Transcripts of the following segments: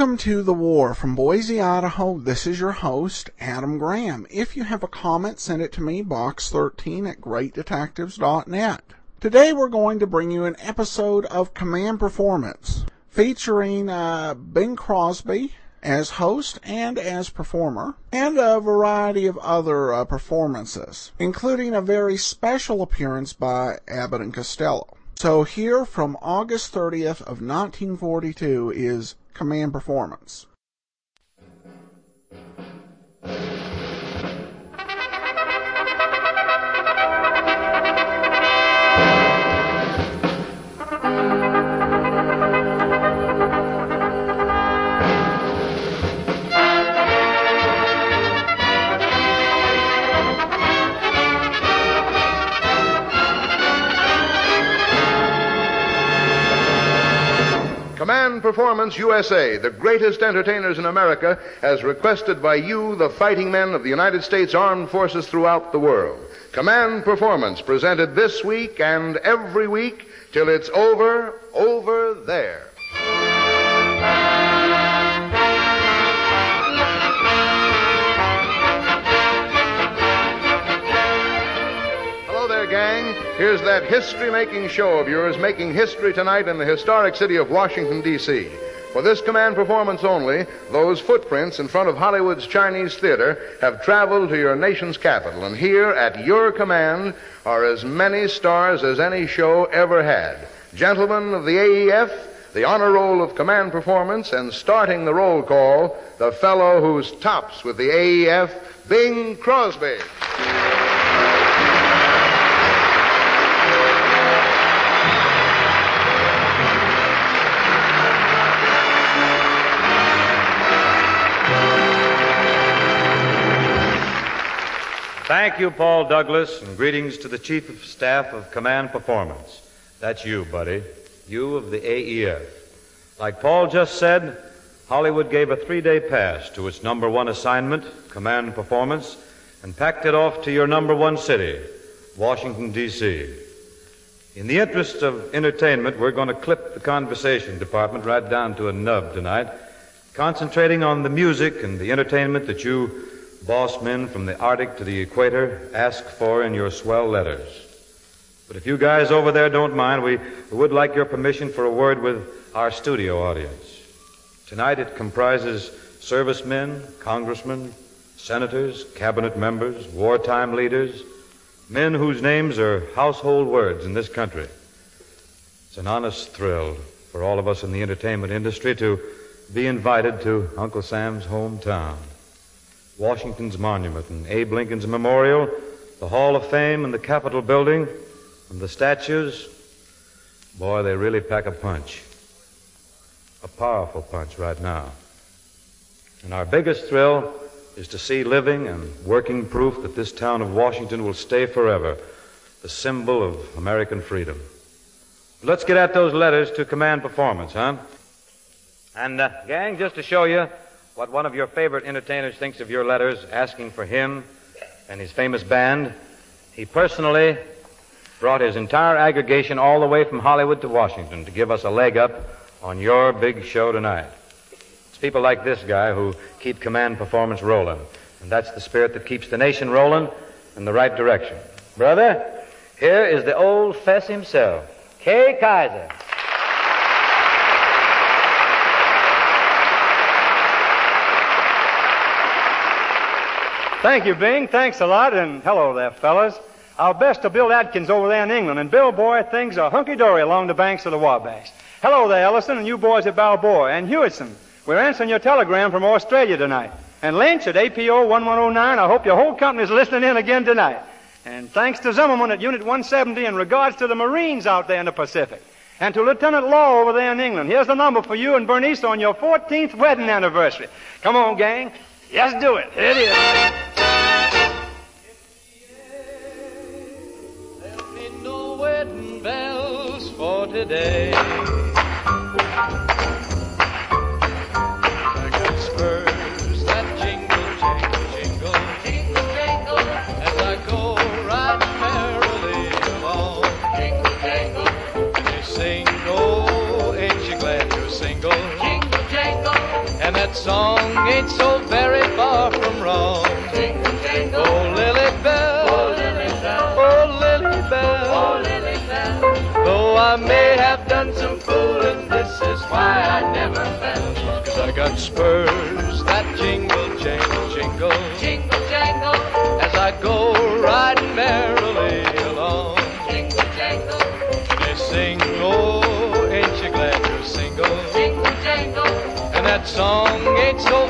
Welcome to The War from Boise, Idaho. This is your host, Adam Graham. If you have a comment, send it to me, box13 at greatdetectives.net. Today we're going to bring you an episode of Command Performance featuring uh, Bing Crosby as host and as performer, and a variety of other uh, performances, including a very special appearance by Abbott and Costello. So here from August 30th of 1942 is Command Performance. USA, the greatest entertainers in America, as requested by you, the fighting men of the United States Armed Forces throughout the world. Command Performance presented this week and every week till it's over, over there. Hello there, gang. Here's that history making show of yours making history tonight in the historic city of Washington, D.C. For this command performance only, those footprints in front of Hollywood's Chinese Theater have traveled to your nation's capital. And here, at your command, are as many stars as any show ever had. Gentlemen of the AEF, the honor roll of command performance, and starting the roll call, the fellow who's tops with the AEF, Bing Crosby. Thank you, Paul Douglas, and greetings to the Chief of Staff of Command Performance. That's you, buddy. You of the AEF. Like Paul just said, Hollywood gave a three day pass to its number one assignment, Command Performance, and packed it off to your number one city, Washington, D.C. In the interest of entertainment, we're going to clip the conversation department right down to a nub tonight, concentrating on the music and the entertainment that you boss men from the Arctic to the equator ask for in your swell letters. But if you guys over there don't mind, we would like your permission for a word with our studio audience. Tonight it comprises servicemen, congressmen, senators, cabinet members, wartime leaders, men whose names are household words in this country. It's an honest thrill for all of us in the entertainment industry to be invited to Uncle Sam's hometown. Washington's monument and Abe Lincoln's memorial, the Hall of Fame and the Capitol building, and the statues, boy, they really pack a punch. A powerful punch right now. And our biggest thrill is to see living and working proof that this town of Washington will stay forever the symbol of American freedom. Let's get at those letters to command performance, huh? And, uh, gang, just to show you what one of your favorite entertainers thinks of your letters asking for him and his famous band, he personally brought his entire aggregation all the way from Hollywood to Washington to give us a leg up on your big show tonight. It's people like this guy who keep command performance rolling, and that's the spirit that keeps the nation rolling in the right direction. Brother, here is the old fess himself, Kay Kyser. Thank you, Bing. Thanks a lot, and hello there, fellas. Our best to Bill Atkins over there in England, and Bill, boy, things are hunky-dory along the banks of the Wabash. Hello there, Ellison, and you boys at Balboa, and Hewitson. We're answering your telegram from Australia tonight. And Lynch at APO 1109, I hope your whole company's listening in again tonight. And thanks to Zimmerman at Unit 170 in regards to the Marines out there in the Pacific. And to Lieutenant Law over there in England. Here's the number for you and Bernice on your 14th wedding anniversary. Come on, gang. Yes, do it. Here it is. Today. The spurs that jingle, jangle, jingle, jingle, as I go merrily along. Jingle, and they sing, oh, ain't you glad you're single? Jingle, jangle, and that song ain't so very far from wrong. I may have done some fooling, this is Why I never fell. Cause I got spurs that jingle, jangle, jingle. Jingle, jangle, As I go riding merrily along. jingle, jangle, They sing, oh, ain't you glad you're single? jingle, jangle, And that song ain't so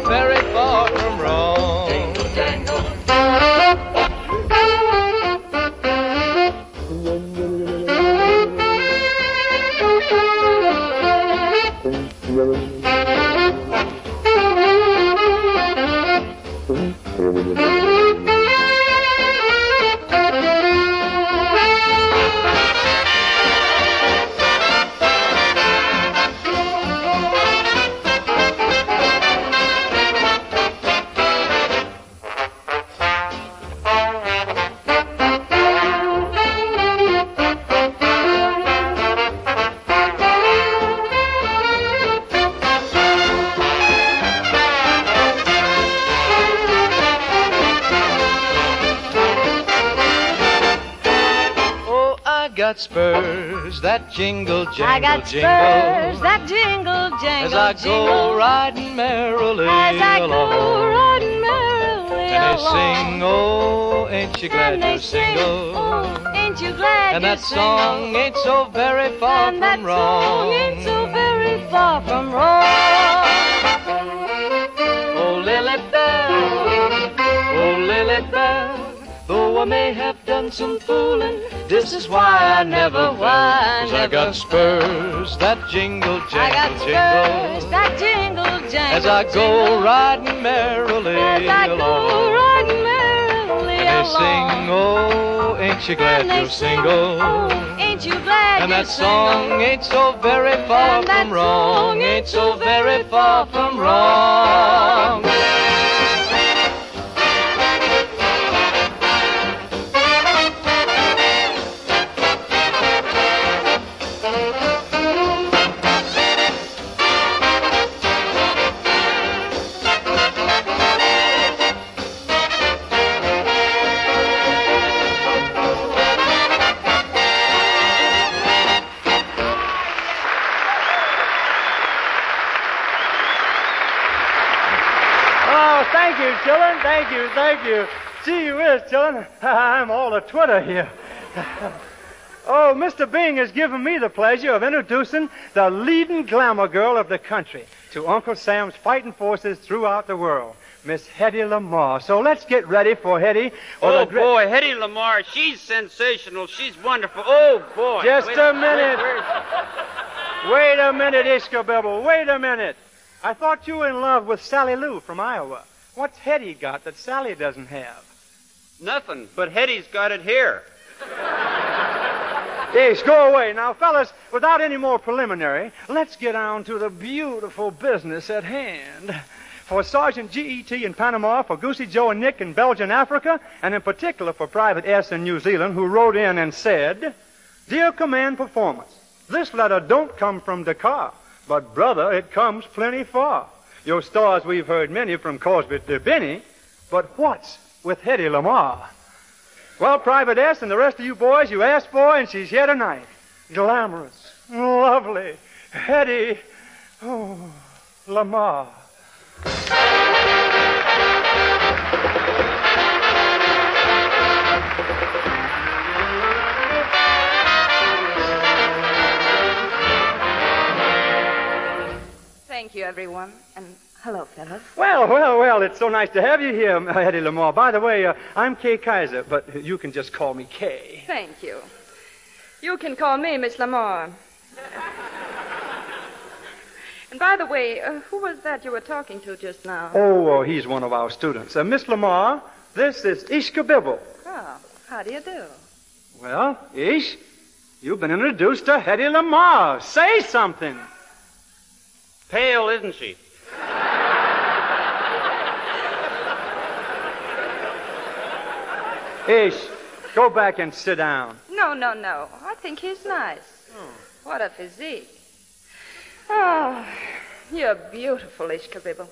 I got spurs that jingle, jingle, I got jingle. that jingle, jangle, As I jingle. go riding merrily As I along. go riding merrily And they along. sing, oh, ain't you glad and they you're sing, single? oh, ain't you glad and that song single? ain't so very far and from that wrong. song ain't so very far from wrong. Oh, Lily Bell, oh, Lily Bell, though I may have some fooling, this is why I never I Cause I got spurs that jingle, jingle, I got spurs jingle. that jingle, jangle, As I go riding merrily As I go along. riding merrily And they along. sing, oh, ain't you glad you're sing, single? Oh, ain't you glad And that song ain't so very far from wrong. Ain't so very far from wrong. I'm all a twitter here. oh, Mr. Bing has given me the pleasure of introducing the leading glamour girl of the country to Uncle Sam's fighting forces throughout the world, Miss Hedy Lamarr. So let's get ready for Hedy. Oh the boy, Hedy Lamarr, she's sensational. She's wonderful. Oh boy. Just Wait- a minute. wait- Wait a minute, Ish Kabibble. Wait a minute. I thought you were in love with Sally Lou from Iowa. What's Hedy got that Sally doesn't have? Nothing, but Hedy's got it here. Yes, go away. Now, fellas, without any more preliminary, let's get on to the beautiful business at hand. For Sergeant G.E.T. in Panama, for Goosey Joe and Nick in Belgian Africa, and in particular for Private S in New Zealand, who wrote in and said, Dear Command Performance, this letter don't come from Dakar, but brother, it comes plenty far. Your stars we've heard many from Crosby to Benny, but what's with Hedy Lamarr? Well, Private S and the rest of you boys, you asked for, and she's here tonight. Glamorous, lovely, Hedy, oh, Lamarr. Thank you, everyone. And hello, fellas. Well, well, well, it's so nice to have you here, Hedy Lamarr. By the way, uh, I'm Kay Kyser, but you can just call me Kay. Thank you. You can call me Miss Lamarr. and by the way, uh, who was that you were talking to just now? Oh, oh he's one of our students. Uh, Miss Lamarr, this is Ish Kabibble. Oh, how do you do? Well, Ish, you've been introduced to Hedy Lamarr. Say something. Pale, isn't she? Ish, go back and sit down. No, no, no. I think he's nice. Oh. What a physique. Oh, you're beautiful, Ish Kabibble.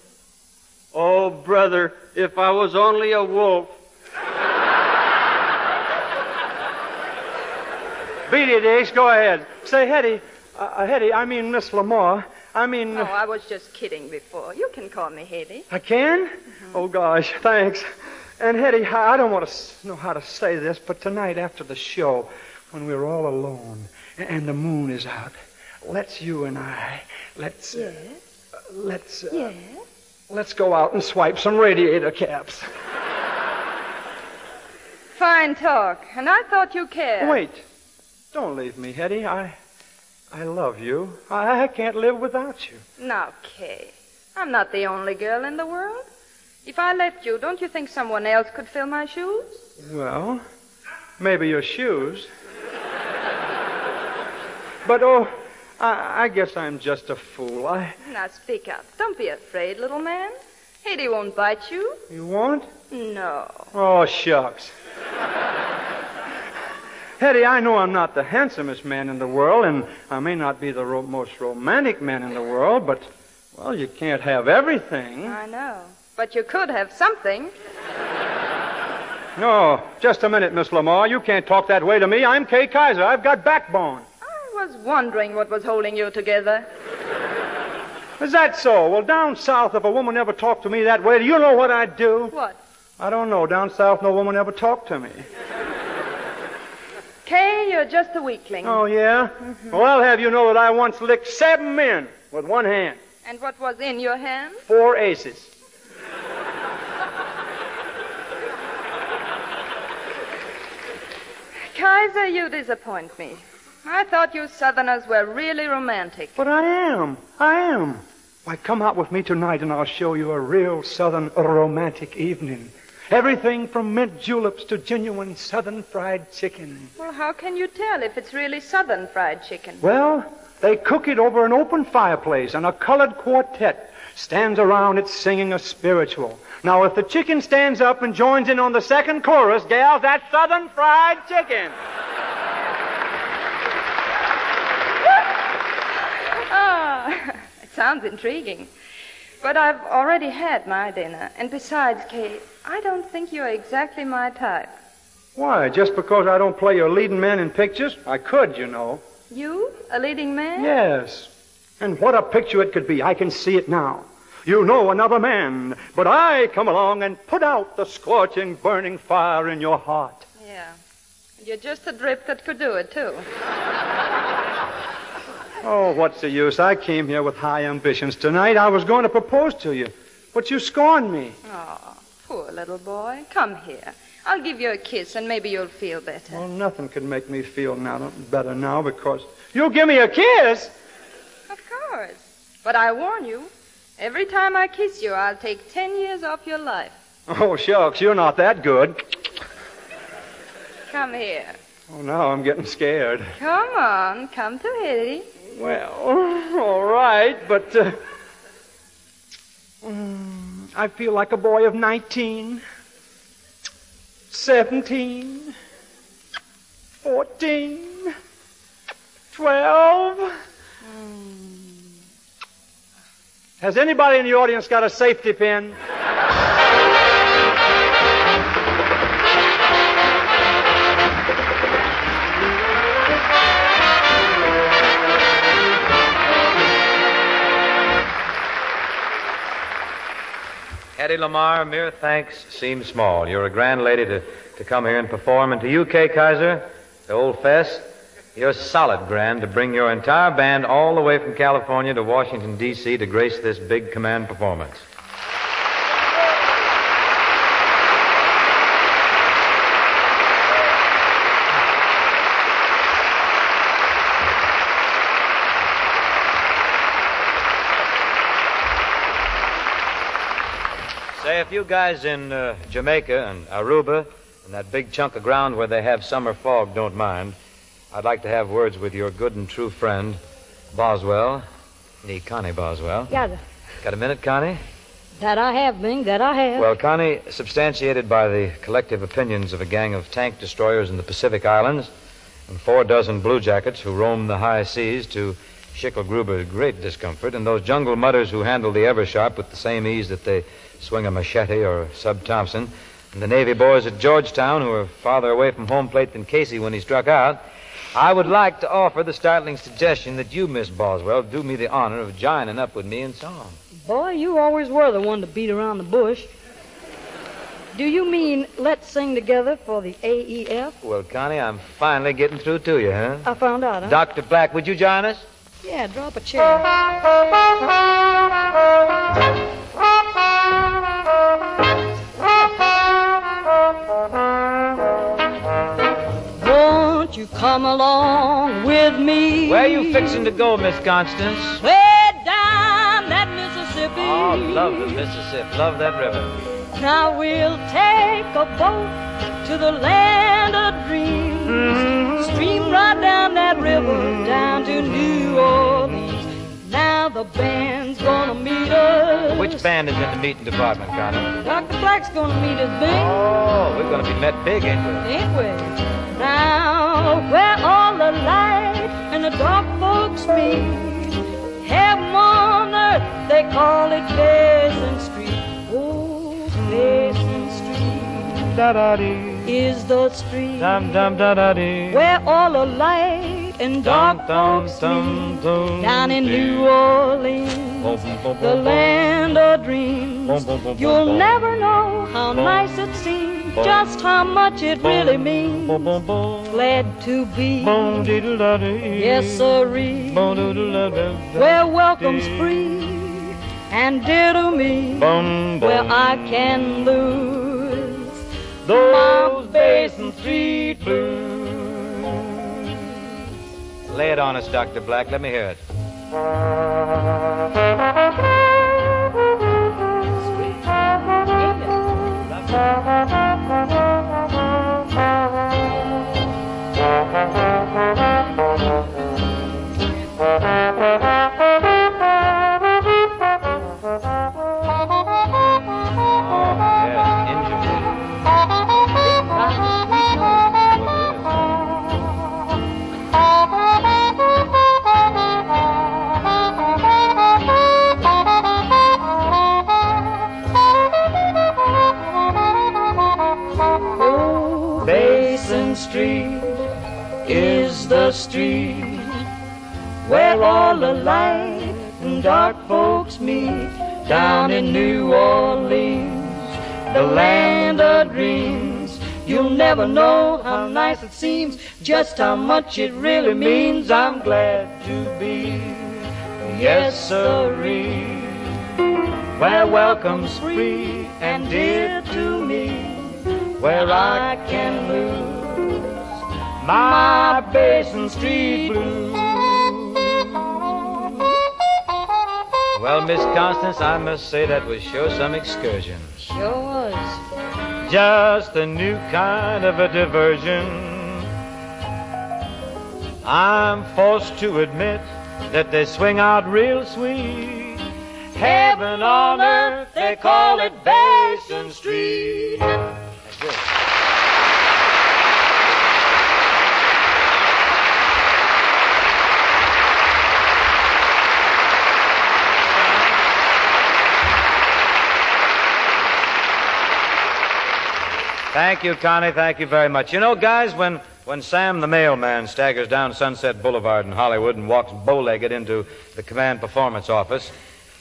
Oh, brother, if I was only a wolf. Beat it, Ace. Go ahead. Say, Hedy, uh, uh, Hedy, I mean Miss Lamarr. I mean, Oh, I was just kidding before. You can call me Hedy. I can? Mm-hmm. Oh, gosh, thanks. And Hedy, I don't want to know how to say this, but tonight after the show, when we're all alone and the moon is out, let's you and I, let's, uh, let's, uh, Yes. let's go out and swipe some radiator caps. Fine talk. And I thought you cared. Wait, don't leave me, Hedy. I, I love you. I, I can't live without you. Now, Kay, I'm not the only girl in the world. If I left you, don't you think someone else could fill my shoes? Well, maybe your shoes. but oh, I, I guess I'm just a fool. I, Now, speak up. Don't be afraid, little man. Hedy won't bite you. you won't? No. Oh, shucks. Hedy, I know I'm not the handsomest man in the world, and I may not be the ro- most romantic man in the world, but, well, you can't have everything. I know. But you could have something. No, just a minute, Miss Lamarr. You can't talk that way to me. I'm Kay Kyser. I've got backbone. I was wondering what was holding you together. Is that so? Well, down south, if a woman ever talked to me that way, do you know what I'd do? What? I don't know. Down south, no woman ever talked to me. Kay, you're just a weakling. Oh, yeah? Mm-hmm. Well, I'll have you know that I once licked seven men with one hand. And what was in your hand? Four aces. Kyser, you disappoint me. I thought you Southerners were really romantic. But I am. I am. Why, come out with me tonight and I'll show you a real southern romantic evening. Everything from mint juleps to genuine southern fried chicken. Well, how can you tell if it's really Southern fried chicken? Well, they cook it over an open fireplace, and a colored quartet stands around it singing a spiritual. Now, if the chicken stands up and joins in on the second chorus, gals, that's Southern Fried Chicken. Ah, it sounds intriguing. But I've already had my dinner. And besides, Kate, I don't think you're exactly my type. Why, just because I don't play your leading man in pictures? I could, you know. You, a leading man? Yes. And what a picture it could be. I can see it now. You know another man, but I come along and put out the scorching, burning fire in your heart. Yeah. You're just a drip that could do it, too. Oh, what's the use? I came here with high ambitions tonight. I was going to propose to you, but you scorned me. Oh, poor little boy. Come here. I'll give you a kiss, and maybe you'll feel better. Well, nothing could make me feel now better now because you'll give me a kiss. Of course. But I warn you, every time I kiss you, I'll take ten years off your life. Oh, shucks, you're not that good. Come here. Oh, now I'm getting scared. Come on, come to Hedy. Well, all right, but uh, mm, I feel like a boy of 19, 17, 14, 12. Hmm. Has anybody in the audience got a safety pin? Hedy Lamarr, mere thanks seem small. You're a grand lady to, to come here and perform. And to you, Kay Kyser, the old fess, you're solid grand to bring your entire band all the way from California to Washington, D.C. to grace this big command performance. If you guys in uh, Jamaica and Aruba and that big chunk of ground where they have summer fog don't mind, I'd like to have words with your good and true friend, Boswell, the Connie Boswell. Yeah, Got a minute, Connie? that I have, Bing, that I have. Well, Connie, substantiated by the collective opinions of a gang of tank destroyers in the Pacific Islands and four dozen bluejackets who roam the high seas to Schicklgruber's great discomfort, and those jungle mutters who handle the Eversharp with the same ease that they swing a machete or Sub Thompson, and the Navy boys at Georgetown, who were farther away from home plate than Casey when he struck out, I would like to offer the startling suggestion that you, Miss Boswell, do me the honor of joining up with me in song. Boy, you always were the one to beat around the bush. Do you mean let's sing together for the AEF? Well, Connie, I'm finally getting through to you, huh? I found out, huh? Dr. Black, would you join us? Yeah, drop a chair. You come along with me? Where are you fixing to go, Miss Constance? Way down that Mississippi. Oh, love the Mississippi. Love that river. Now we'll take a boat to the land of dreams. Mm-hmm. Stream right down that river down to New Orleans. Now the band's gonna meet us. Which band is in the meeting department, Connie? Dr. Black's gonna meet us, Bing. Oh, we're going to be met big, ain't we? Ain't we? Now, where all the light and the dark folks meet, heaven on earth, they call it Basin Street. Oh, Basin Street Da da dee. is the street Dum dum da da dee. where all the light and dark folks meet. Down in New Orleans, the land of dreams. You'll never know how nice it seems, just how much it really means. Glad to be, yes, sirree, where welcome's free, and dear to me, where I can lose my Basin Street blues. Lay it on us, Dr. Black. Let me hear it. Oh, just how much it really means. I'm glad to be, yes, sirree, where welcome's free and dear to me where I can lose my Basin Street blues. Well, Miss Constance, I must say that was sure some excursion. Sure was. Just a new kind of a diversion. I'm forced to admit that they swing out real sweet. Heaven on earth, they call it Basin Street. Thank you, Connie. Thank you very much. You know, guys, when, when Sam the mailman staggers down Sunset Boulevard in Hollywood and walks bow legged into the command performance office,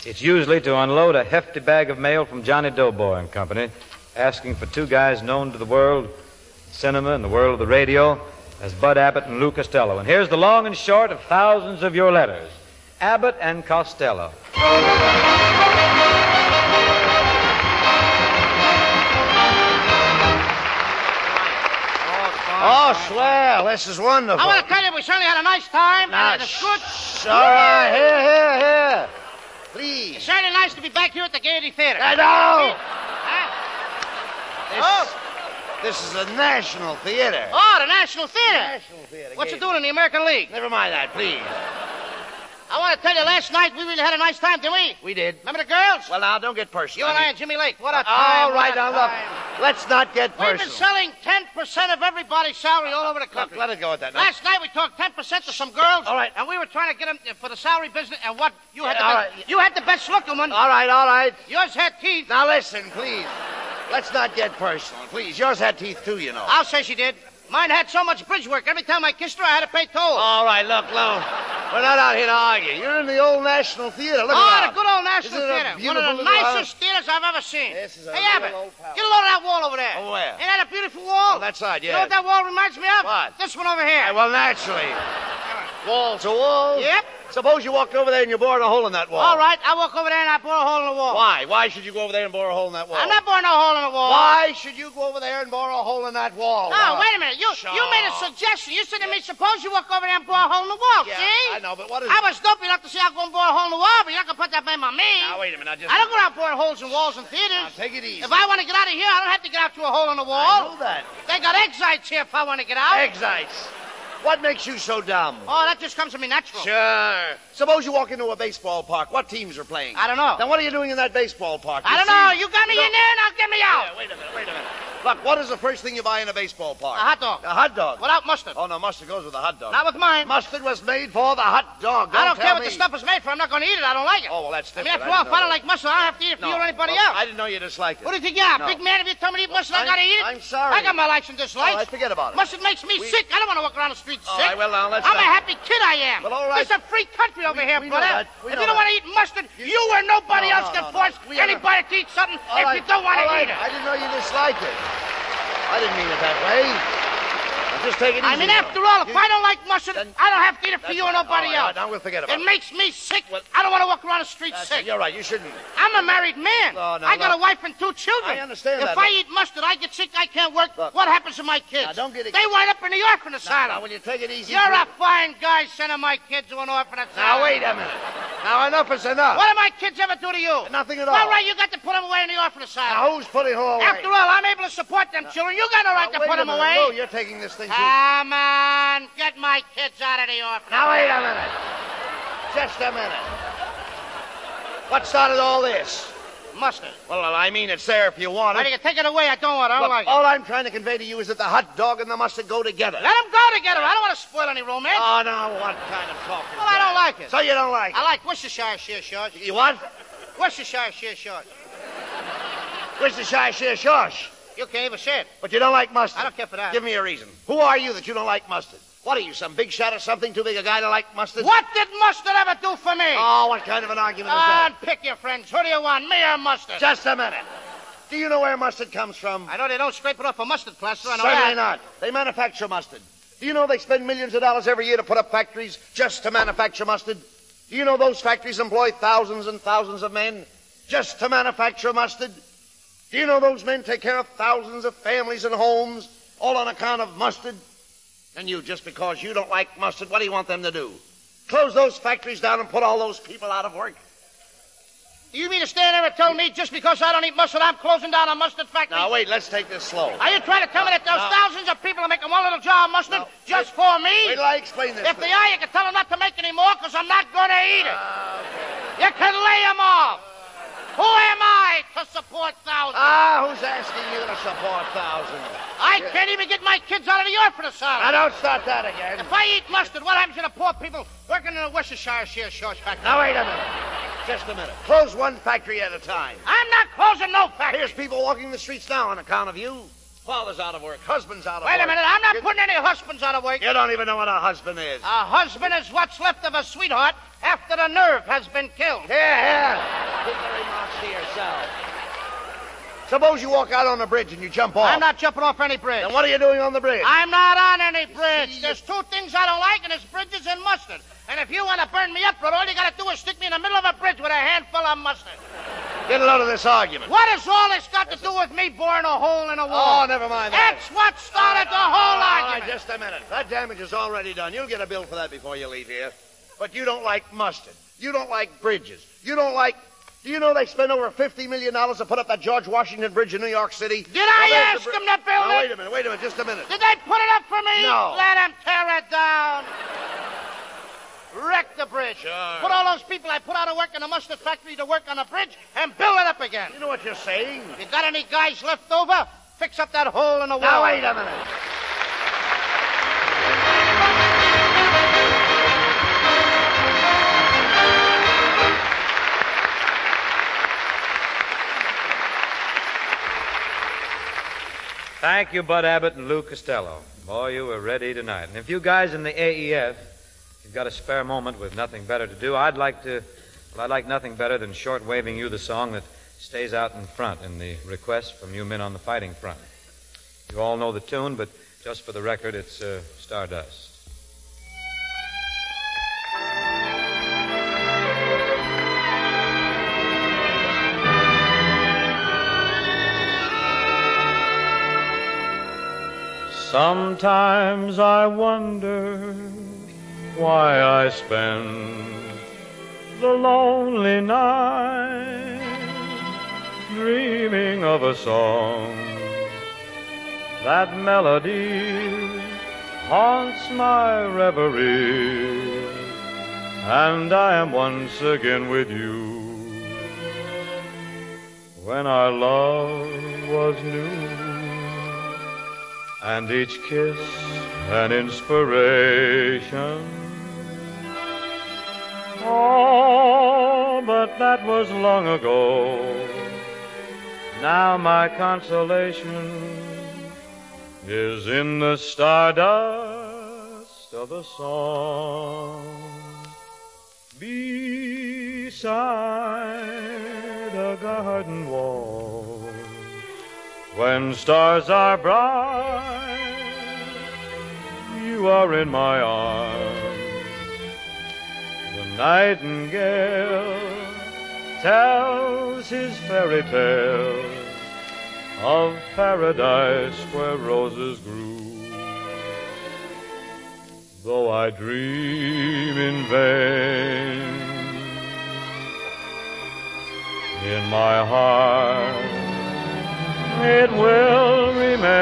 it's usually to unload a hefty bag of mail from Johnny Doughboy and Company, asking for two guys known to the world, cinema and the world of the radio, as Bud Abbott and Lou Costello. And here's the long and short of thousands of your letters Abbott and Costello. Oh, swell. This is wonderful. I want to tell you, we certainly had a nice time. Now, and it's good. All right, here, here, here. Please. It's certainly nice to be back here at the Gaiety Theater. I know. Huh? This, Oh. this is the National Theater. Oh, the National Theater. National Theater. What's it Gaiety. doing in the American League? Never mind that, please. I want to tell you, last night we really had a nice time, didn't we? We did. Remember the girls? Well, now, don't get personal. You and I and Jimmy Lake. What a uh, All time. right, what a now, look. Let's not get personal. We've been selling 10% of everybody's salary all over the country. Look, let it go at that. Now. Last night we talked 10% to some girls. All right. And we were trying to get them uh, for the salary business. And what? You had Yeah, the all best. right. You had the best looking one. All right, all right. Yours had teeth. Now, listen, please. Let's not get personal, please. Yours had teeth, too, you know. I'll say she did. Mine had so much bridge work. Every time I kissed her, I had to pay toll. All right, look, Lou. We're not out here to argue. You're in the old National Theater. Look at ah, that. oh, the good old National Theater. One of the nicest theaters I've ever seen. This is a hey, Abbott, get a load of that wall over there. Oh, where? Ain't that a beautiful wall? On that side, yeah. You know what that wall reminds me of? What? This one over here. Well, naturally. Wall to wall. Yep. Suppose you walked over there and you bored a hole in that wall. All right, I walk over there and I bore a hole in the wall. Why? Why should you go over there and bore a hole in that wall? I'm not boring a hole in the wall. Why should you go over there and bore a hole in that wall? Oh, Now, wait a minute. You Sure. you made a suggestion. You said to me, suppose you walk over there and bore a hole in the wall. Yeah, see? I know, but what is I was stupid enough to say I'll go and bore a hole in the wall, but you're not going to put that blame on me. Now, wait a minute. I just... I don't go around boring holes in walls and theaters. Now, take it easy. If I want to get out of here, I don't have to get out to a hole in the wall. I know that. They got exites here if I want to get out. Exites. What makes you so dumb? Oh, that just comes to me natural. Sure. Suppose you walk into a baseball park. What teams are playing? I don't know. Then what are you doing in that baseball park? I don't see- know. You got me You in there, now get me out. Yeah, wait a minute, wait a minute. Look, what is the first thing you buy in a baseball park? A hot dog. A hot dog. Without mustard. Oh, no, mustard goes with a hot dog. Not with mine. Mustard was made for the hot dog. I don't care what the stuff is made for. I'm not going to eat it. I don't like it. Oh, well, that's I different. mean, after all, if I don't like mustard, I don't have to eat it for No. you or anybody Well, else. I didn't know you disliked it. What do you think? Yeah, No. big man. If you tell me to eat mustard, I I'm- got to eat it. I'm sorry. I got my likes and dislikes. All right, forget about it. Mustard makes me We- sick. I don't want to walk around the street All sick. right, well, now, let's I'm not- a happy kid, I am. Well, all right. It's a free country over We- here, we brother. If you don't want to eat mustard, you, or nobody else can force We have a- anybody to eat something if you don't want to eat it. I didn't know you disliked it. I didn't mean it that way. Now, just take it easy. I mean, after all, if You- I don't like mustard, Then- I don't have to eat it for you or nobody All right, all right, else. Now we'll forget about It it. makes me sick. Well- I don't want to walk around the street sick. right. You're right. You shouldn't. I'm a married man. No, no, I got look. a wife and two children. I understand if that, I look. eat mustard, I get sick. I can't work. Look. What happens to my kids? Now, don't get it. They wind up in the orphan asylum. now, will you take it easy? You're a fine guy sending my kids to an orphan asylum. Now, wait a minute. Now, enough is enough. What did my kids ever do to you? Nothing at All all. right, you got to put them away in the orphan asylum. Now, who's putting who away? After all, I'm able to support them children. You got no right to put them away. Lou, you're taking this thing too... Come on, get my kids out of the orphan. Now, wait a minute. Just a minute. What started all this? Mustard. Well, I mean, it's there if you want Why it. do you take it away? I don't want it. I don't Look, like it. all I'm trying to convey to you is that the hot dog and the mustard go together. Let them go together. I don't want to spoil any romance. Oh, now, what kind of talk is well, I don't like it. So you don't like I it? like Worcestershire sheer shorts. You what? Worcestershire sheer shorts. Worcestershire sheer shush. You can't even say it. But you don't like mustard. I don't care for that. Give me a reason. Who are you that you don't like mustard? What are you, some big shot or something? Too big a guy to like mustard? What did mustard ever do for me? Oh, what kind of an argument is On, that? pick your friends. Who do you want, me or mustard? Just a minute. Do you know where mustard comes from? I know they don't scrape it off a mustard plaster. I know Certainly that. not. They manufacture mustard. Do you know they spend millions of dollars every year to put up factories just to manufacture mustard? Do you know those factories employ thousands and thousands of men just to manufacture mustard? Do you know those men take care of thousands of families and homes all on account of mustard? And you, just because you don't like mustard, what do you want them to do? Close those factories down and put all those people out of work? Do You mean to stand there and tell me just because I don't eat mustard, I'm closing down a mustard factory? Now, wait, let's take this slow. Are you trying to tell me that those No. thousands of people are making one little jar of mustard No. just for me? Wait till I explain this. If they are, you can tell them not to make any more because I'm not going to eat it. Ah, You can lay them off. Who am I to support thousands? Ah, who's asking you to support thousands? I can't even get my kids out of the orphan Now, don't start that again. If I eat mustard, what happens to the poor people working in the Worcestershire shear shorts factory? Now, wait a minute. Just a minute. Close one factory at a time. I'm not closing no factory. Here's people walking the streets now on account of you. Father's out of work. Husband's out of Wait work. Wait a minute, I'm not You- putting any husbands out of work. You don't even know what a husband is. A husband is what's left of a sweetheart after the nerve has been killed. Here, here. To yourself. Suppose you walk out on the bridge and you jump off. I'm not jumping off any bridge. Then what are you doing on the bridge? I'm not on any bridge. There's two things I don't like, and it's bridges and mustard. And if you want to burn me up, brother, all you got to do is stick me in the middle of a bridge with a handful of mustard. Get a load of this argument. What has all this got to do with me boring a hole in a wall? Oh, never mind that. That's what started the whole All right, argument. just a minute. That damage is already done. You'll get a bill for that before you leave here. But you don't like mustard. You don't like bridges. You don't like. Do you know they spend over $50 million to put up that George Washington Bridge in New York City? Did I Well, ask the them to build Now, it? wait a minute, wait a minute, just a minute. Did they put it up for me? No. Let them tear it down. Wreck the bridge. bridge. Put all those people I put out of work in the mustard factory to work on the bridge and build it up again. You know what you're saying? You got any guys left over? Fix up that hole in the wall. Now, wait a minute. Thank you, Bud Abbott and Lou Costello. Boy, you were ready tonight. And if you guys in the AEF, you've got a spare moment with nothing better to do, I'd like to, well, I'd like nothing better than short waving you the song that stays out in front in the request from you men on the fighting front. You all know the tune, but just for the record, it's uh, Stardust. Sometimes I wonder why I spend the lonely night dreaming of a song. That melody haunts my reverie, and I am once again with you. When our love was new and each kiss an inspiration. Oh, but that was long ago. Now my consolation is in the stardust of a song beside a garden wall. When stars are bright, you are in my arms. The nightingale tells his fairy tale of paradise where roses grew. Though I dream in vain, in my heart it will remain.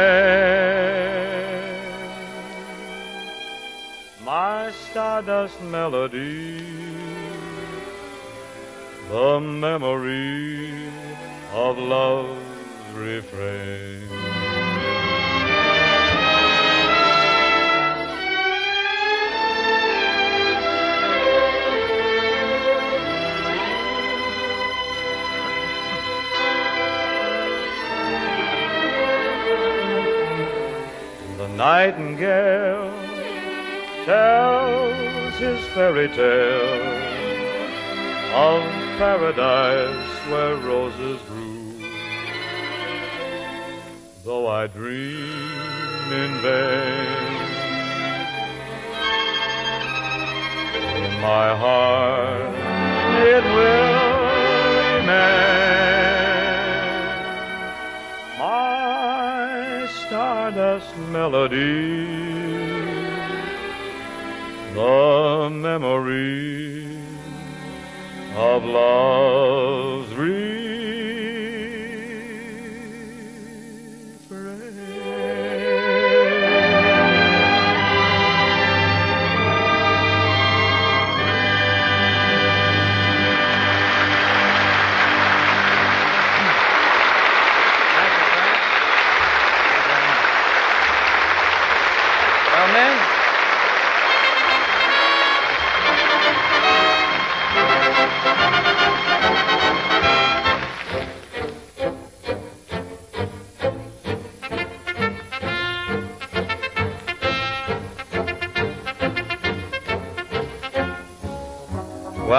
My stardust melody, the memory of love's refrain. Nightingale tells his fairy tale of paradise where roses grew. Though I dream in vain, in my heart it will remain. Stardust melody, the memory of love's Well,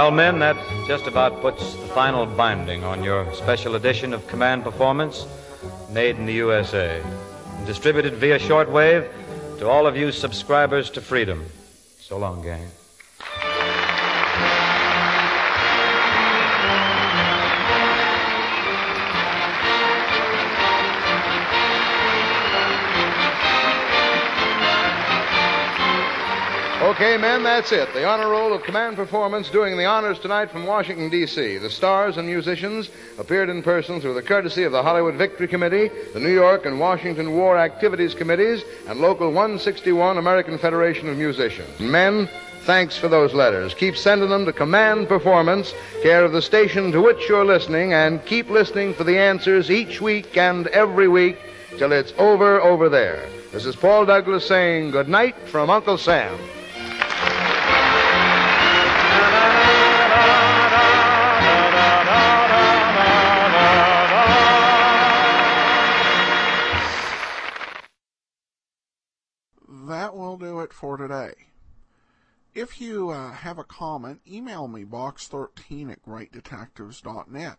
Well, men, that just about puts the final binding on your special edition of Command Performance, made in the USA, distributed via shortwave to all of you subscribers to Freedom. So long, gang. Okay, men, that's it. The honor roll of command performance doing the honors tonight from Washington, D.C. The stars and musicians appeared in person through the courtesy of the Hollywood Victory Committee, the New York and Washington War Activities Committees, and Local 161 American Federation of Musicians. Men, Thanks for those letters. Keep sending them to Command Performance, care of the station to which you're listening, and keep listening for the answers each week and every week till it's over over there. This is Paul Douglas saying good night from Uncle Sam. For today. If you uh, have a comment, email me box13 at greatdetectives.net.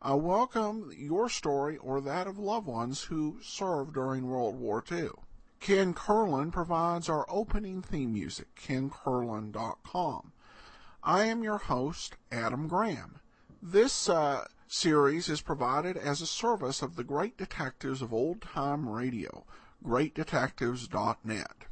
I welcome your story or that of loved ones who served during World War II. Ken Curlin provides our opening theme music, kencurlin.com. I am your host, Adam Graham. This uh, series is provided as a service of the great detectives of old time radio, greatdetectives.net.